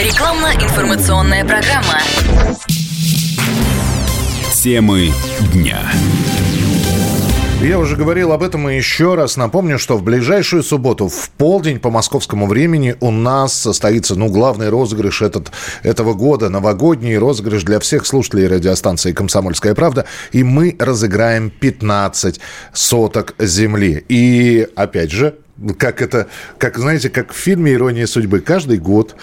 Рекламно-информационная программа. Темы дня. Я уже говорил об этом и еще раз напомню, что в ближайшую субботу в полдень по московскому времени у нас состоится, ну, главный розыгрыш этот, этого года, новогодний розыгрыш для всех слушателей радиостанции «Комсомольская правда». И мы разыграем 15 соток земли. И, опять же, как это, как, знаете, как в фильме «Ирония судьбы». Каждый год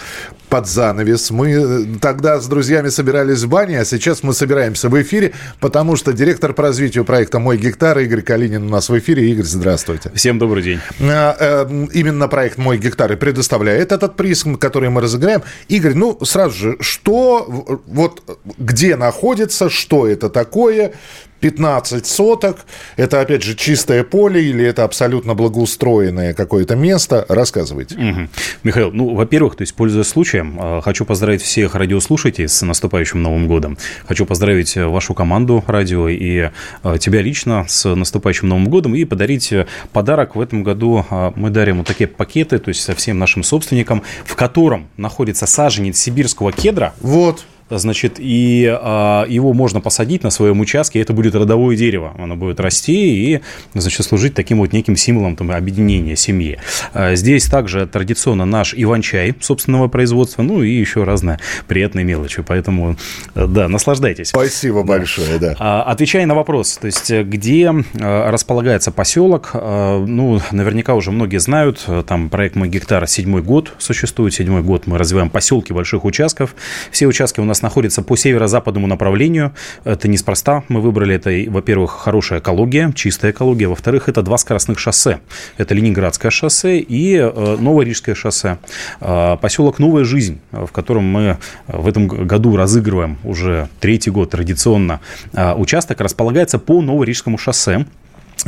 под занавес. Мы э, тогда с друзьями собирались в бане, а сейчас мы собираемся в эфире, потому что директор по развитию проекта «Мой гектар» Игорь Калинин у нас в эфире. Игорь, здравствуйте. Всем добрый день. Э, именно проект «Мой гектар» и предоставляет этот приз, который мы разыграем. Игорь, ну, сразу же, что, вот где находится, что это такое, 15 соток. Это, опять же, чистое поле или это абсолютно благоустроенное какое-то место? Рассказывайте. Угу. Михаил, ну, во-первых, то есть, пользуясь случаем, э, хочу поздравить всех радиослушателей с наступающим Новым годом. Хочу поздравить э, вашу команду радио и э, тебя лично с наступающим Новым годом и подарить подарок. В этом году мы дарим вот такие пакеты, то есть со всем нашим собственникам, в котором находится саженец сибирского кедра. Вот значит, и а, его можно посадить на своем участке, это будет родовое дерево, оно будет расти и, значит, служить таким вот неким символом там, объединения семьи. А, здесь также традиционно наш иван-чай собственного производства, ну и еще разные приятные мелочи, поэтому, да, наслаждайтесь. Спасибо да. большое, да. А, отвечая на вопрос, то есть, где а, располагается поселок, а, ну, наверняка уже многие знают, там проект «Мой гектар» седьмой год существует, седьмой год мы развиваем поселки больших участков, все участки у нас нас находится по северо-западному направлению. Это неспроста. Мы выбрали это, во-первых, хорошая экология, чистая экология. Во-вторых, это два скоростных шоссе. Это Ленинградское шоссе и э, Новорижское шоссе. Э, поселок Новая Жизнь, в котором мы в этом году разыгрываем уже третий год традиционно. Э, участок располагается по Новорижскому шоссе.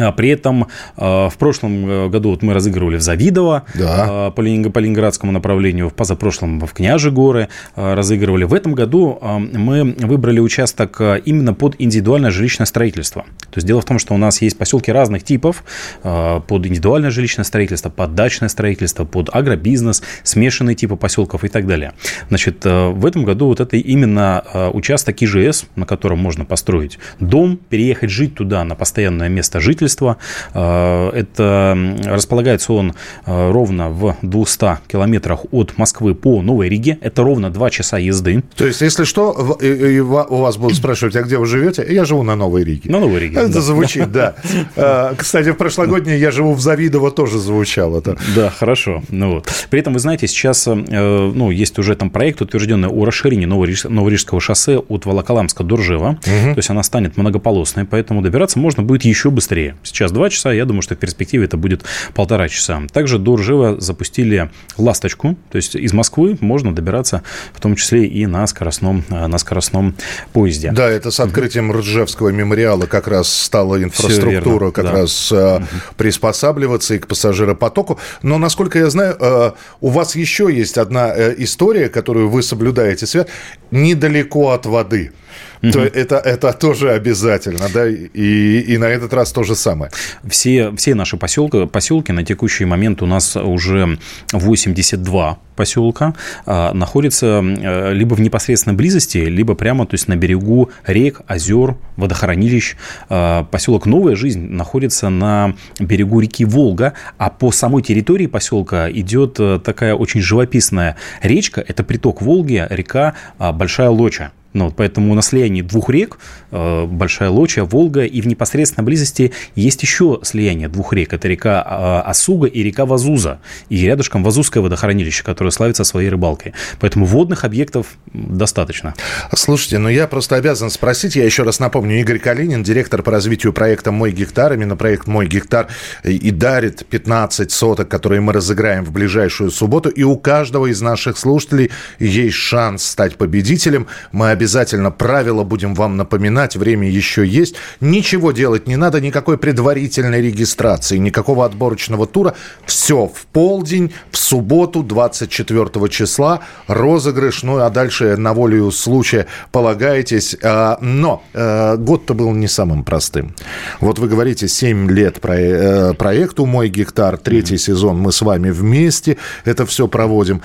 А при этом а, в прошлом э, году вот мы разыгрывали в Завидово да. А, по, Ленинградскому направлению, в позапрошлом в Княжи горы разыгрывали. В этом году мы выбрали участок именно под индивидуальное жилищное строительство. То есть дело в том, что у нас есть поселки разных типов под индивидуальное жилищное строительство, под дачное строительство, под агробизнес, смешанные типы поселков и так далее. Значит, в этом году вот это именно участок ИЖС, на котором можно построить дом, переехать жить туда на постоянное место жительства, жительства. Э, это располагается он э, ровно в 200 километрах от Москвы по Новой Риге. Это ровно 2 часа езды. То есть, если что, у вас будут спрашивать, а где вы живете? Я живу на Новой Риге. На Новой Риге. Это да. звучит, да. Э, кстати, в прошлогоднее я живу в Завидово, тоже звучало это. Да, хорошо. Ну, вот. При этом, вы знаете, сейчас ну, есть уже там проект, утвержденный о расширении Новорижского шоссе от Волоколамска до Ржева. Угу. То есть, она станет многополосной, поэтому добираться можно будет еще быстрее. Сейчас два часа, я думаю, что в перспективе это будет полтора часа. Также до Ржева запустили «Ласточку», то есть из Москвы можно добираться в том числе и на скоростном, э, на скоростном поезде. Да, это с открытием Ржевского мемориала как раз стала инфраструктура верно, как да. раз угу. приспосабливаться и к пассажиропотоку. Но, насколько я знаю, э, у вас еще есть одна история, которую вы соблюдаете, Свет, недалеко от воды то это, это тоже обязательно, да, и, и на этот раз то же самое. Все, все наши поселки, поселки на текущий момент у нас уже 82 поселка а, находятся а, либо в непосредственной близости, либо прямо то есть на берегу рек, озер, водохранилищ. А, поселок Новая Жизнь находится на берегу реки Волга, а по самой территории поселка идет такая очень живописная речка, это приток Волги, река Большая Лоча. Ну, поэтому на слиянии двух рек, э, Большая Лоча, Волга, и в непосредственной близости есть еще слияние двух рек. Это река э, Осуга и река Вазуза. И рядышком Вазузское водохранилище, которое славится своей рыбалкой. Поэтому водных объектов достаточно. Слушайте, ну я просто обязан спросить, я еще раз напомню, Игорь Калинин, директор по развитию проекта «Мой гектар», именно проект «Мой гектар» и дарит 15 соток, которые мы разыграем в ближайшую субботу. И у каждого из наших слушателей есть шанс стать победителем. Мы обязательно правила будем вам напоминать, время еще есть. Ничего делать не надо, никакой предварительной регистрации, никакого отборочного тура. Все в полдень, в субботу, 24 числа, розыгрыш, ну а дальше на волю случая полагаетесь. А, но э, год-то был не самым простым. Вот вы говорите, 7 лет э, проекту «Мой гектар», третий сезон мы с вами вместе это все проводим.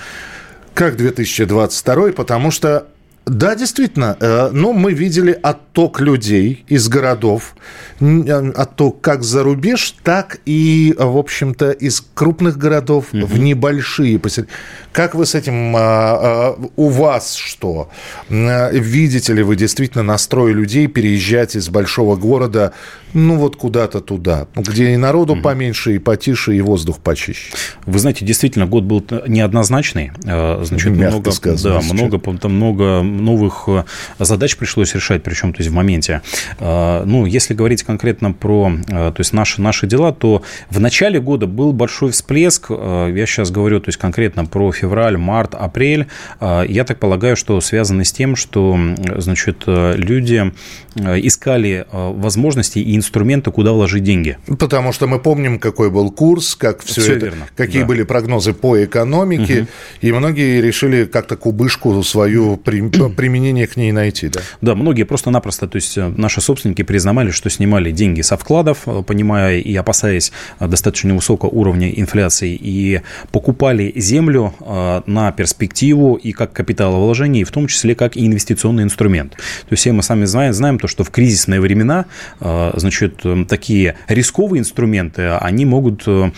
Как 2022, потому что да, действительно. Э, но мы видели отток людей из городов, э, отток как за рубеж, так и, в общем-то, из крупных городов угу. в небольшие поселения. Как вы с этим, а, а, у вас что? Видите ли вы действительно настрой людей переезжать из большого города, ну вот куда-то туда, где и народу угу. поменьше, и потише, и воздух почище? Вы знаете, действительно, год был неоднозначный. Э, значит, Мягко много, сказано, да, много, там много новых э, задач пришлось решать, причем то есть в моменте. Э, ну, если говорить конкретно про то есть наши, наши дела, то в начале года был большой всплеск. Я сейчас говорю то есть конкретно про февраль март, апрель, я так полагаю, что связаны с тем, что значит, люди э, искали э, возможности и инструменты, куда вложить деньги. Потому что мы помним, какой был курс, как все, все это, верно, какие да. были прогнозы по экономике, угу. и многие решили как-то кубышку свою при, применение к ней найти, да? Да, многие просто-напросто, то есть э, наши собственники признавали, что снимали деньги со вкладов, понимая и опасаясь достаточно высокого уровня инфляции, и покупали землю Э, на перспективу и как капиталовложение, и в том числе как и инвестиционный инструмент. То есть все мы сами знаем, знаем то, что в кризисные времена, э, значит, такие рисковые инструменты, они могут э,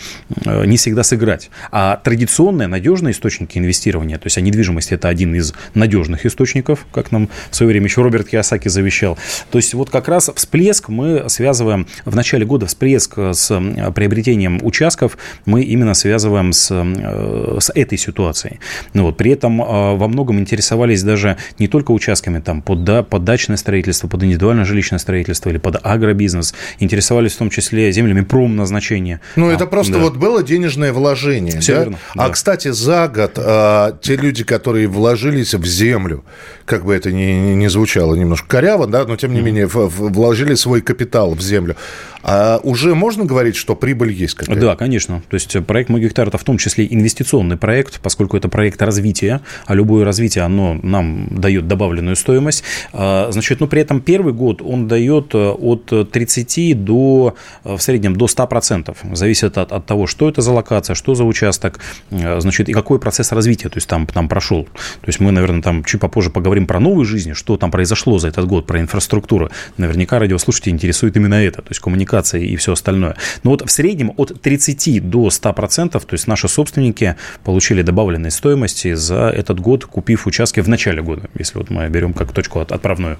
не всегда сыграть. А традиционные, надежные источники инвестирования, то есть а недвижимость – это один из надежных источников, как нам в свое время еще Роберт Киосаки завещал. То есть вот как раз всплеск мы связываем, в начале года всплеск с приобретением участков мы именно связываем с, с этой ситуацией. Ну, вот, при этом а, во многом интересовались даже не только участками там, под, да, под дачное строительство, под индивидуальное жилищное строительство или под агробизнес, интересовались в том числе землями промназначения. Ну, а, это просто да. вот было денежное вложение. Все да? верно. А, да. кстати, за год а, те люди, которые вложились в землю, как бы это ни, ни звучало немножко коряво, да, но тем не менее вложили свой капитал в землю, а уже можно говорить, что прибыль есть какая-то? Да, конечно. То есть проект «Мой гектар» – это в том числе инвестиционный проект, поскольку это проект развития, а любое развитие, оно нам дает добавленную стоимость. А, значит, но при этом первый год он дает э, от 30 до, э, в среднем, до 100%. Зависит от, от того, что это за локация, что за участок, э, значит, и какой процесс развития то есть, там, там прошел. То есть мы, наверное, там чуть попозже поговорим про новую жизнь, что там произошло за этот год, про инфраструктуру. Наверняка радиослушатели интересует именно это, то есть коммуникация коммуникации и все остальное. Но вот в среднем от 30 до 100%, то есть наши собственники получили добавленной стоимости за этот год, купив участки в начале года, если вот мы берем как точку отправную.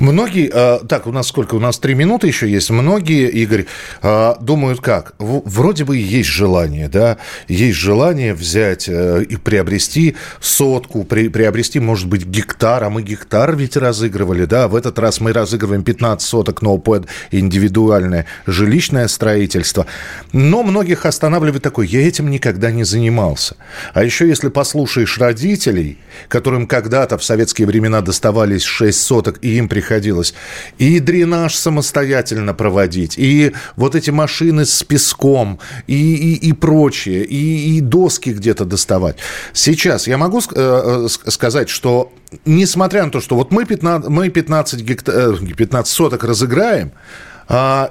Многие, э, так, у нас сколько? У нас три минуты еще есть. Многие, Игорь, э, думают как? Вроде бы есть желание, да, есть желание взять э, и приобрести сотку, приобрести, может быть, гектар, а мы гектар ведь разыгрывали, да, в этот раз мы разыгрываем 15 соток, но под индивидуальное жилищное строительство. Но многих останавливает такой, я этим никогда не занимался. А еще если послушаешь родителей, которым когда-то в советские времена доставались 6 соток, и им приходилось и дренаж самостоятельно проводить, и вот эти машины с песком, и, и, и прочее, и, и доски где-то доставать. Сейчас я могу э, э сказать, что несмотря на то, что вот мы 15, мы 15, гекта, 15 соток разыграем,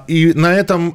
и на этом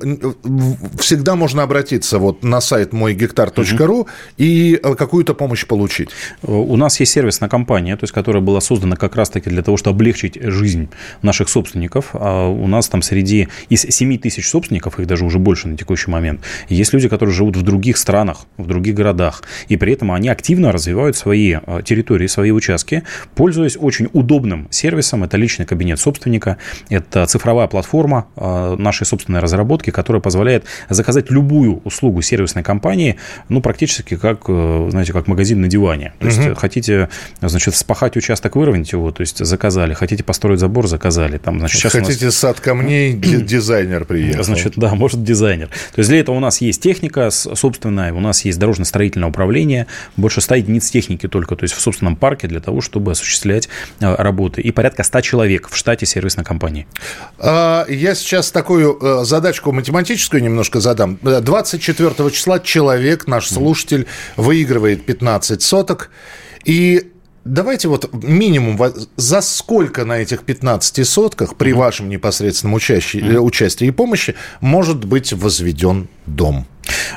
всегда можно обратиться вот на сайт мойгектар.ру угу. и э, какую-то помощь получить. У нас есть сервисная компания, то есть, которая была создана как раз-таки для того, чтобы облегчить жизнь наших собственников. А у нас там среди из 7 тысяч собственников, их даже уже больше на текущий момент, есть люди, которые живут в других странах, в других городах, и при этом они активно развивают свои э, территории, свои участки, пользуясь очень удобным сервисом. Это личный кабинет собственника, это цифровая платформа, Э, нашей собственной разработки, которая позволяет заказать любую услугу сервисной компании, ну, практически как, э, знаете, как магазин на диване. То есть, угу. хотите, значит, спахать участок, выровнять его, то есть, заказали. Хотите построить забор, заказали. Там, значит, сейчас хотите нас... сад камней, дизайнер приехал. Значит, да, может, дизайнер. То есть, для этого у нас есть техника собственная, у нас есть дорожно-строительное управление, больше 100 единиц техники только, то есть, в собственном парке для того, чтобы осуществлять э, работы. И порядка 100 человек в штате сервисной компании. А, я сейчас сейчас такую э, задачку математическую немножко задам. 24 э, числа человек, наш слушатель, выигрывает 15 соток. И давайте вот минимум за сколько на этих 15 сотках при вашем непосредственном участии, участии и помощи может быть возведен дом?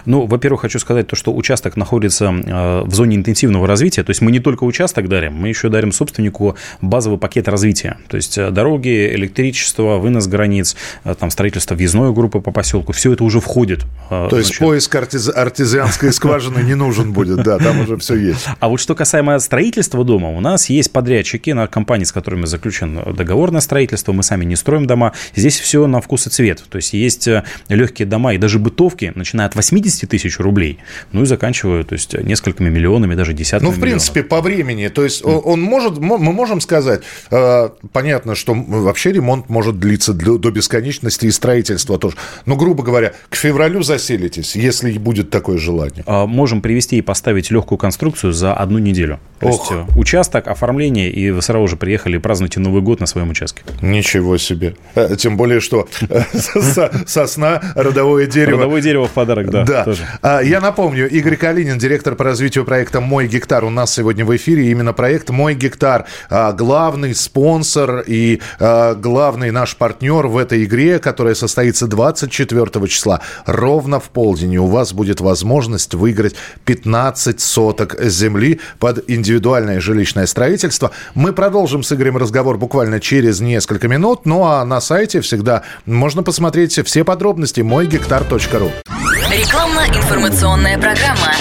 Ну, во-первых, хочу сказать то, что участок находится э, в зоне интенсивного развития. То есть мы не только участок дарим, мы еще дарим собственнику базовый пакет развития. То есть э, дороги, электричество, вынос границ, э, там строительство въездной группы по поселку. Все это уже входит. То есть значит... поиск артиз... артезианской скважины не нужен будет, да, там уже все есть. А вот что касаемо строительства дома, у нас есть подрядчики на компании, с которыми заключен договор на строительство. Мы сами не строим дома. Здесь все на вкус и цвет. То есть есть легкие дома и даже бытовки, начиная от 80 тысяч рублей, ну и заканчиваю, то есть несколькими миллионами, даже десятками Ну, в принципе, миллионов. по времени, то есть mm. он может, мы можем сказать, э, понятно, что вообще ремонт может длиться до бесконечности и строительство тоже, но, грубо говоря, к февралю заселитесь, если будет такое желание. А, можем привести и поставить легкую конструкцию за одну неделю. То Ох. есть э, участок, оформление, и вы сразу же приехали и празднуете Новый год на своем участке. Ничего себе. Э, тем более, что сосна, родовое дерево. Родовое дерево в подарок, да. Да. Тоже. А, я напомню, Игорь Калинин, директор по развитию проекта «Мой гектар» у нас сегодня в эфире. Именно проект «Мой гектар» а, главный спонсор и а, главный наш партнер в этой игре, которая состоится 24 числа. Ровно в полдень у вас будет возможность выиграть 15 соток земли под индивидуальное жилищное строительство. Мы продолжим с Игорем разговор буквально через несколько минут. Ну а на сайте всегда можно посмотреть все подробности мойгектар.ру. Рекламно-информационная программа.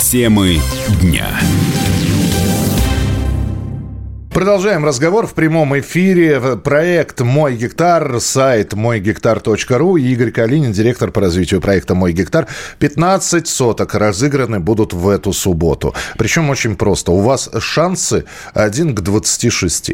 Темы дня. Продолжаем разговор в прямом эфире. Проект «Мой гектар», сайт мойгектар.ру. Игорь Калинин, директор по развитию проекта «Мой гектар». 15 соток разыграны будут в эту субботу. Причем очень просто. У вас шансы 1 к 26.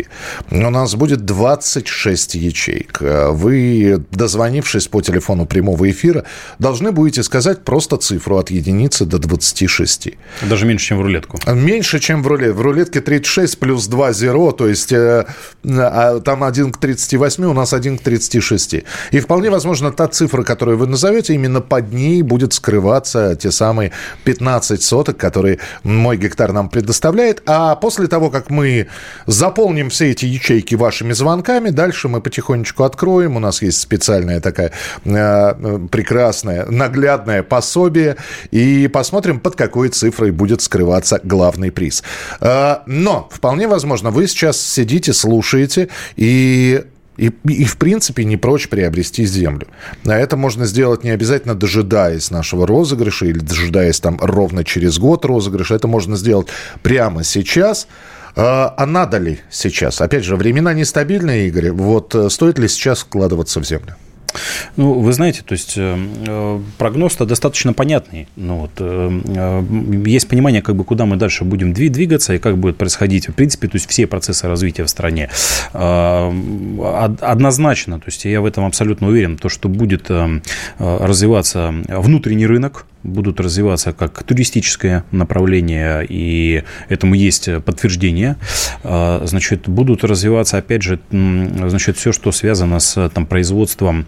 У нас будет 26 ячеек. Вы, дозвонившись по телефону прямого эфира, должны будете сказать просто цифру от единицы до 26. Даже меньше, чем в рулетку. Меньше, чем в рулетке. В рулетке 36 плюс 2 0 0, то есть э, а там 1 к 38, у нас 1 к 36. И вполне возможно, та цифра, которую вы назовете, именно под ней будет скрываться те самые 15 соток, которые мой гектар нам предоставляет. А после того, как мы заполним все эти ячейки вашими звонками, дальше мы потихонечку откроем. У нас есть специальная такая э, прекрасная, наглядное пособие. И посмотрим, под какой цифрой будет скрываться главный приз. Э, но вполне возможно, вы сейчас сидите, слушаете и и, и, в принципе, не прочь приобрести землю. А это можно сделать не обязательно дожидаясь нашего розыгрыша или дожидаясь там ровно через год розыгрыша. Это можно сделать прямо сейчас. А, а надо ли сейчас? Опять же, времена нестабильные, Игорь. Вот э, стоит ли сейчас вкладываться в землю? Ну, вы знаете, то есть э, э, прогноз-то достаточно понятный. Ну, вот, э, есть понимание, как бы, куда мы дальше будем двигаться и как будет происходить, в принципе, то есть все процессы развития в стране. Однозначно, то есть я в этом абсолютно уверен, то, что будет развиваться внутренний рынок, будут развиваться как туристическое направление, и этому есть подтверждение. Значит, будут развиваться, опять же, значит, все, что связано с там, производством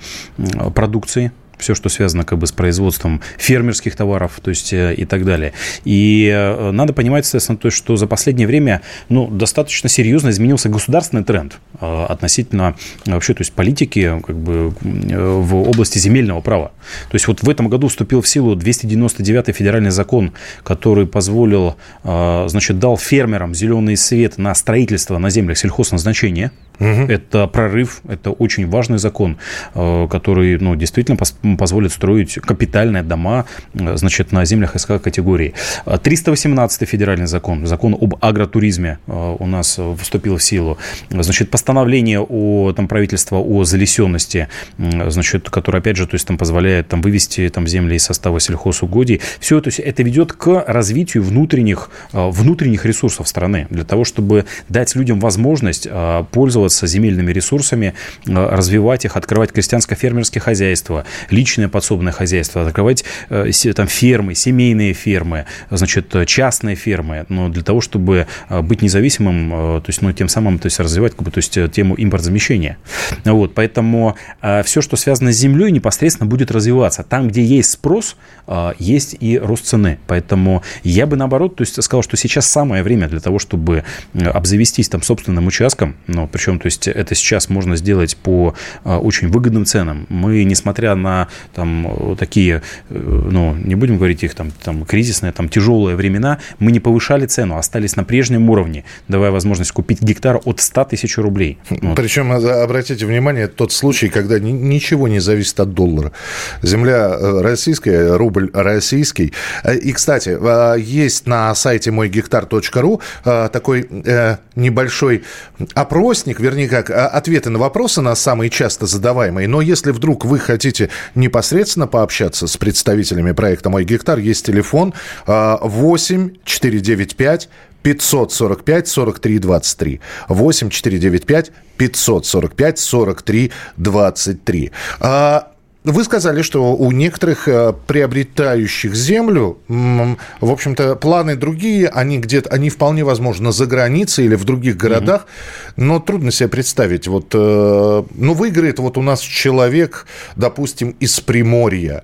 продукции, все, что связано как бы с производством фермерских товаров, то есть э, и так далее. И э, надо понимать, соответственно, то, что за последнее время ну, достаточно серьезно изменился государственный тренд э, относительно вообще, то есть политики как бы в области земельного права. То есть вот в этом году вступил в силу 299 федеральный закон, который позволил, значит, дал фермерам зеленый свет на строительство на землях сельхозназначения. Угу. Это прорыв, это очень важный закон, который ну, действительно позволит строить капитальные дома э, значит, на землях СК категории. 318 федеральный закон, закон об агротуризме э, у нас вступил в силу. Значит, постановление о, там, правительства о залесенности, значит, которое, опять же, то есть, там, позволяет там, вывести там, земли из состава сельхозугодий. Все это, это ведет к развитию внутренних, э, внутренних ресурсов страны, для того, чтобы дать людям возможность пользоваться земельными ресурсами, развивать их, открывать крестьянско-фермерские хозяйства, личное подсобное хозяйство, открывать э, там фермы, семейные фермы, значит, частные фермы, но для того, чтобы э, быть независимым, э, то есть, ну, тем самым, то есть, развивать, как бы, то есть, тему импортзамещения. Вот, поэтому все, что связано с землей, непосредственно будет развиваться. Там, где есть спрос, есть и рост цены. Поэтому я бы, наоборот, то есть, сказал, что сейчас самое время для того, чтобы обзавестись там собственным участком, но причем, то есть, это сейчас можно сделать по очень выгодным ценам. Мы, несмотря на там такие, ну, не будем говорить их там, там кризисные, там тяжелые времена, мы не повышали цену, остались на прежнем уровне, давая возможность купить гектар от 100 тысяч рублей. Вот. Причем, обратите внимание, тот случай, когда ничего не зависит от доллара. Земля российская, рубль российский. И, кстати, есть на сайте мой гектар.ру такой небольшой опросник, вернее как, ответы на вопросы на самые часто задаваемые. Но если вдруг вы хотите непосредственно пообщаться с представителями проекта «Мой гектар», есть телефон 8 495 545 43 23. 8 495 545 43 23. А, вы сказали, что у некоторых э, приобретающих землю, в общем-то, планы другие, они где-то, они вполне возможно за границей или в других городах, mm-hmm. но трудно себе представить. Вот, э, ну, выиграет вот у нас человек, допустим, из Приморья,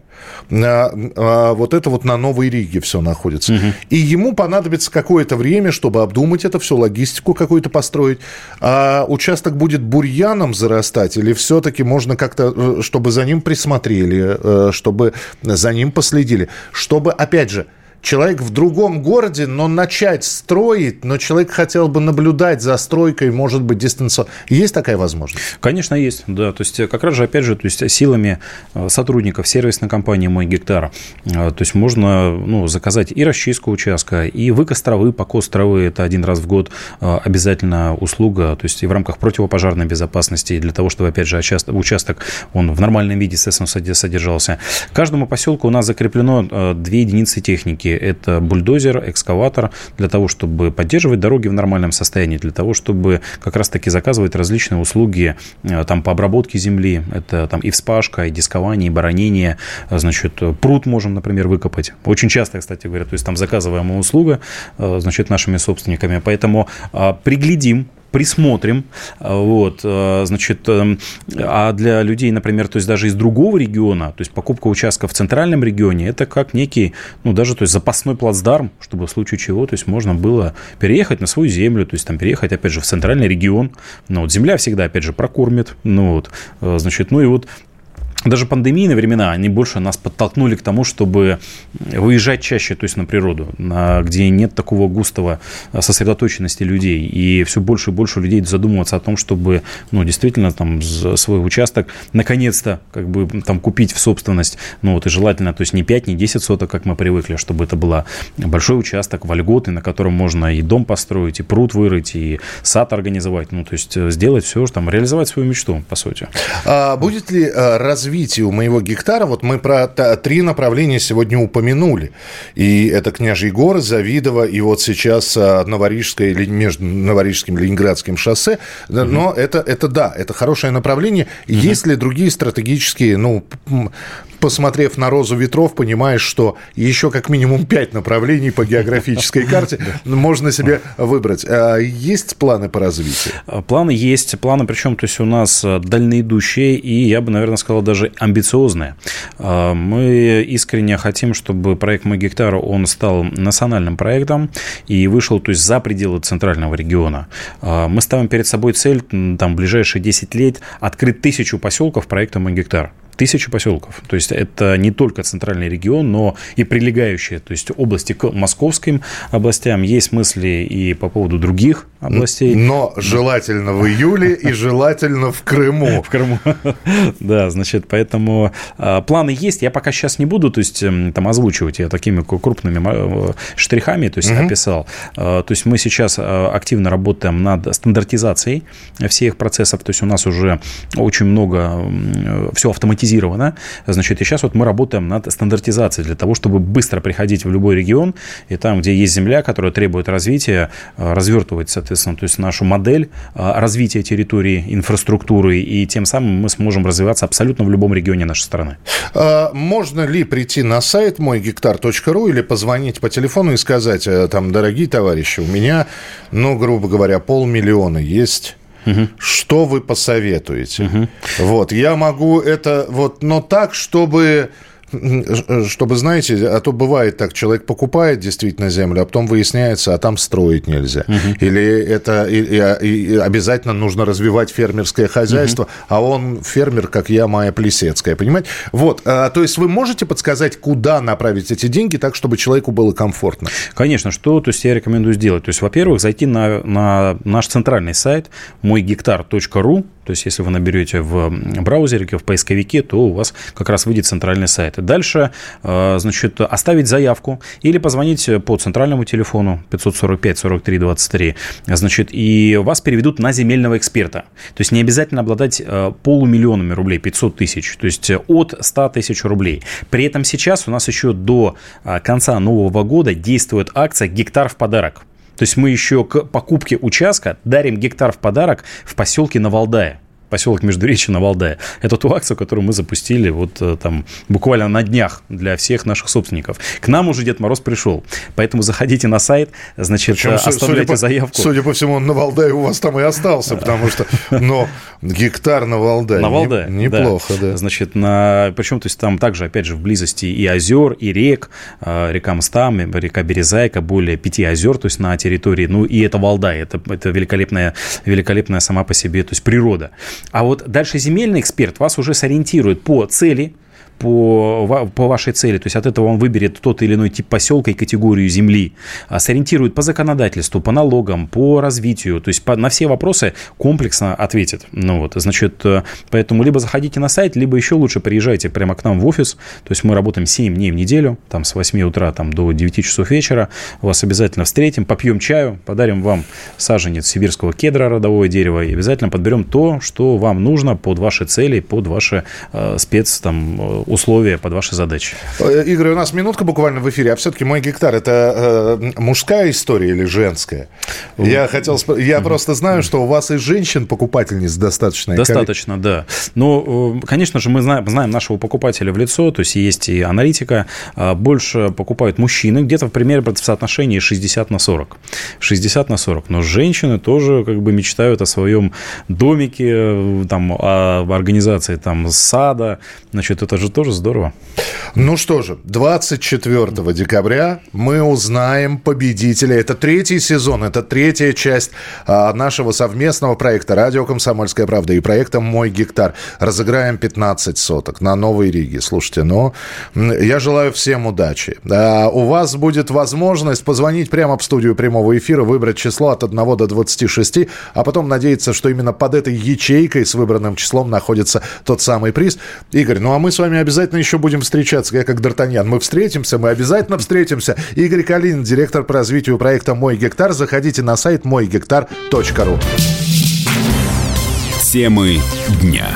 вот это вот на Новой Риге все находится. Угу. И ему понадобится какое-то время, чтобы обдумать это все, логистику какую-то построить. А участок будет бурьяном зарастать или все-таки можно как-то, э, чтобы за ним присмотрели, э, чтобы за ним последили, чтобы, опять же, человек в другом городе, но начать строить, но человек хотел бы наблюдать за стройкой, может быть, дистанционно. Есть такая возможность? Конечно, есть, да. То есть, э, как раз же, опять же, то есть, силами э, сотрудников сервисной компании «Мой гектар», э, то есть, можно ну, заказать и расчистку участка, и выкос травы, покос травы – это один раз в год обязательно услуга, то есть, и в рамках противопожарной безопасности, для того, чтобы, опять же, участок, он в нормальном виде, естественно, содержался. Каждому поселку у нас закреплено две единицы техники это бульдозер, экскаватор, для того, чтобы поддерживать дороги в нормальном состоянии, для того, чтобы как раз-таки заказывать различные услуги э, там, по обработке земли. Это там и вспашка, и дискование, и баронение. Значит, пруд можем, например, выкопать. Очень часто, кстати говоря, то есть там заказываемая услуга, э, значит, нашими собственниками. Поэтому а, приглядим присмотрим. Вот, э, значит, эм, а для людей, например, то есть даже из другого региона, то есть покупка участка в центральном регионе, это как некий, ну, даже то есть запасной плацдарм, чтобы в случае чего, то есть можно было переехать на свою землю, то есть там переехать, опять же, в центральный регион. Ну, вот земля всегда, опять же, прокормит. Ну, вот, э, значит, ну и вот даже пандемийные времена, они больше нас подтолкнули к тому, чтобы выезжать чаще, то есть на природу, где нет такого густого сосредоточенности людей. И все больше и больше людей задумываться о том, чтобы ну, действительно там свой участок наконец-то как бы там купить в собственность. Ну вот и желательно, то есть не 5, не 10 соток, как мы привыкли, чтобы это был большой участок, вольготы, на котором можно и дом построить, и пруд вырыть, и сад организовать. Ну то есть сделать все, там реализовать свою мечту, по сути. А будет ли а, развитие развитию моего гектара, вот мы про три направления сегодня упомянули. И это Княжий горы, Завидово, и вот сейчас а, Новорижское, или между Новорижским и Ленинградским шоссе. Угу. Но это, это да, это хорошее направление. Угу. Есть ли другие стратегические, ну, посмотрев на розу ветров, понимаешь, что еще как минимум пять направлений по географической карте можно себе выбрать. А есть планы по развитию? А, планы есть. Планы, причем, то есть у нас а, дальноидущие и, я бы, наверное, сказал, даже амбициозные. Мы искренне хотим, чтобы проект «Мой гектар» он стал национальным проектом и вышел то есть, за пределы центрального региона. Мы ставим перед собой цель там, в ближайшие 10 лет открыть тысячу поселков проекта «Мой гектар» тысячи поселков. То есть это не только центральный регион, но и прилегающие, то есть области к московским областям. Есть мысли и по поводу других областей. Но желательно в июле и желательно в Крыму. В Крыму. Да, значит, поэтому а, планы есть. Я пока сейчас не буду, то есть эм, там озвучивать я такими крупными э, штрихами, то есть описал. А, то есть мы сейчас а, активно работаем над стандартизацией всех процессов. То есть у нас уже очень много все автоматизировано автоматизировано. Значит, и сейчас вот мы работаем над стандартизацией для того, чтобы быстро приходить в любой регион, и там, где есть земля, которая требует развития, э, развертывать, соответственно, то есть нашу модель э, развития территории, инфраструктуры, и тем самым мы сможем развиваться абсолютно в любом регионе нашей страны. А можно ли прийти на сайт мой гектар.ру или позвонить по телефону и сказать, э, там, дорогие товарищи, у меня, ну, грубо говоря, полмиллиона есть Угу. Что вы посоветуете? Угу. Вот, я могу это вот, но так, чтобы чтобы, знаете, а то бывает так, человек покупает действительно землю, а потом выясняется, а там строить нельзя. Угу. Или это и, и, и обязательно нужно развивать фермерское хозяйство, угу. а он фермер, как я, Майя Плесецкая, понимаете? Вот, а, то есть вы можете подсказать, куда направить эти деньги так, чтобы человеку было комфортно? Конечно, что то есть я рекомендую сделать? То есть, во-первых, зайти на, на наш центральный сайт мойгектар.ру, то есть, если вы наберете в браузере, в поисковике, то у вас как раз выйдет центральный сайт. Дальше, э, значит, оставить заявку или позвонить по центральному телефону 545 43 23, значит, и вас переведут на земельного эксперта. То есть, не обязательно обладать э, полумиллионами рублей, 500 тысяч, то есть, от 100 тысяч рублей. При этом сейчас у нас еще до э, конца нового года действует акция «Гектар в подарок». То есть мы еще к покупке участка дарим гектар в подарок в поселке Навалдая поселок Междуречье на Валдае. Это ту акцию, которую мы запустили вот э, там буквально на днях для всех наших собственников. К нам уже Дед Мороз пришел, поэтому заходите на сайт, значит, Причем, оставляйте судя заявку. По, судя по всему, он на Валдае у вас там и остался, потому что, но гектар на Валдае. На Валдае, Неплохо, да. Значит, на, причем, то есть там также, опять же, в близости и озер, и рек, э, река Мстам, река Березайка, более пяти озер, то есть на территории, ну и это Валдай, это, это великолепная, великолепная сама по себе, то есть природа. А вот дальше земельный эксперт вас уже сориентирует по цели, по, по вашей цели, то есть от этого он выберет тот или иной тип поселка и категорию земли, а сориентирует по законодательству, по налогам, по развитию, то есть по, на все вопросы комплексно ответит. Ну вот, значит, э, поэтому либо заходите на сайт, либо еще лучше приезжайте прямо к нам в офис, то есть мы работаем 7 дней в неделю, там с 8 утра там, до 9 часов вечера, вас обязательно встретим, попьем чаю, подарим вам саженец сибирского кедра, родового дерева, и обязательно подберем то, что вам нужно под ваши цели, под ваши э, спец там э, условия под ваши задачи. Э, Игорь, у нас минутка буквально в эфире. А все-таки мой гектар это э, мужская история или женская? Я хотел, я просто знаю, что у вас и женщин покупательниц достаточно. Достаточно, да. Но, ну, э, конечно же, мы знаем, знаем нашего покупателя в лицо, то есть есть и аналитика. А, больше покупают мужчины, где-то в примере в соотношении 60 на 40. 60 на 40. Но женщины тоже как бы мечтают о своем домике, э, там, о организации там сада. Значит, это же тоже тоже здорово. Ну что же, 24 декабря мы узнаем победителя. Это третий сезон, это третья часть а, нашего совместного проекта «Радио Комсомольская правда» и проекта «Мой гектар». Разыграем 15 соток на Новой Риге. Слушайте, ну, я желаю всем удачи. А, у вас будет возможность позвонить прямо в студию прямого эфира, выбрать число от 1 до 26, а потом надеяться, что именно под этой ячейкой с выбранным числом находится тот самый приз. Игорь, ну а мы с вами обязательно еще будем встречаться. Я как Д'Артаньян. Мы встретимся, мы обязательно встретимся. Игорь Калинин, директор по развитию проекта «Мой гектар». Заходите на сайт мойгектар.ру. Темы дня.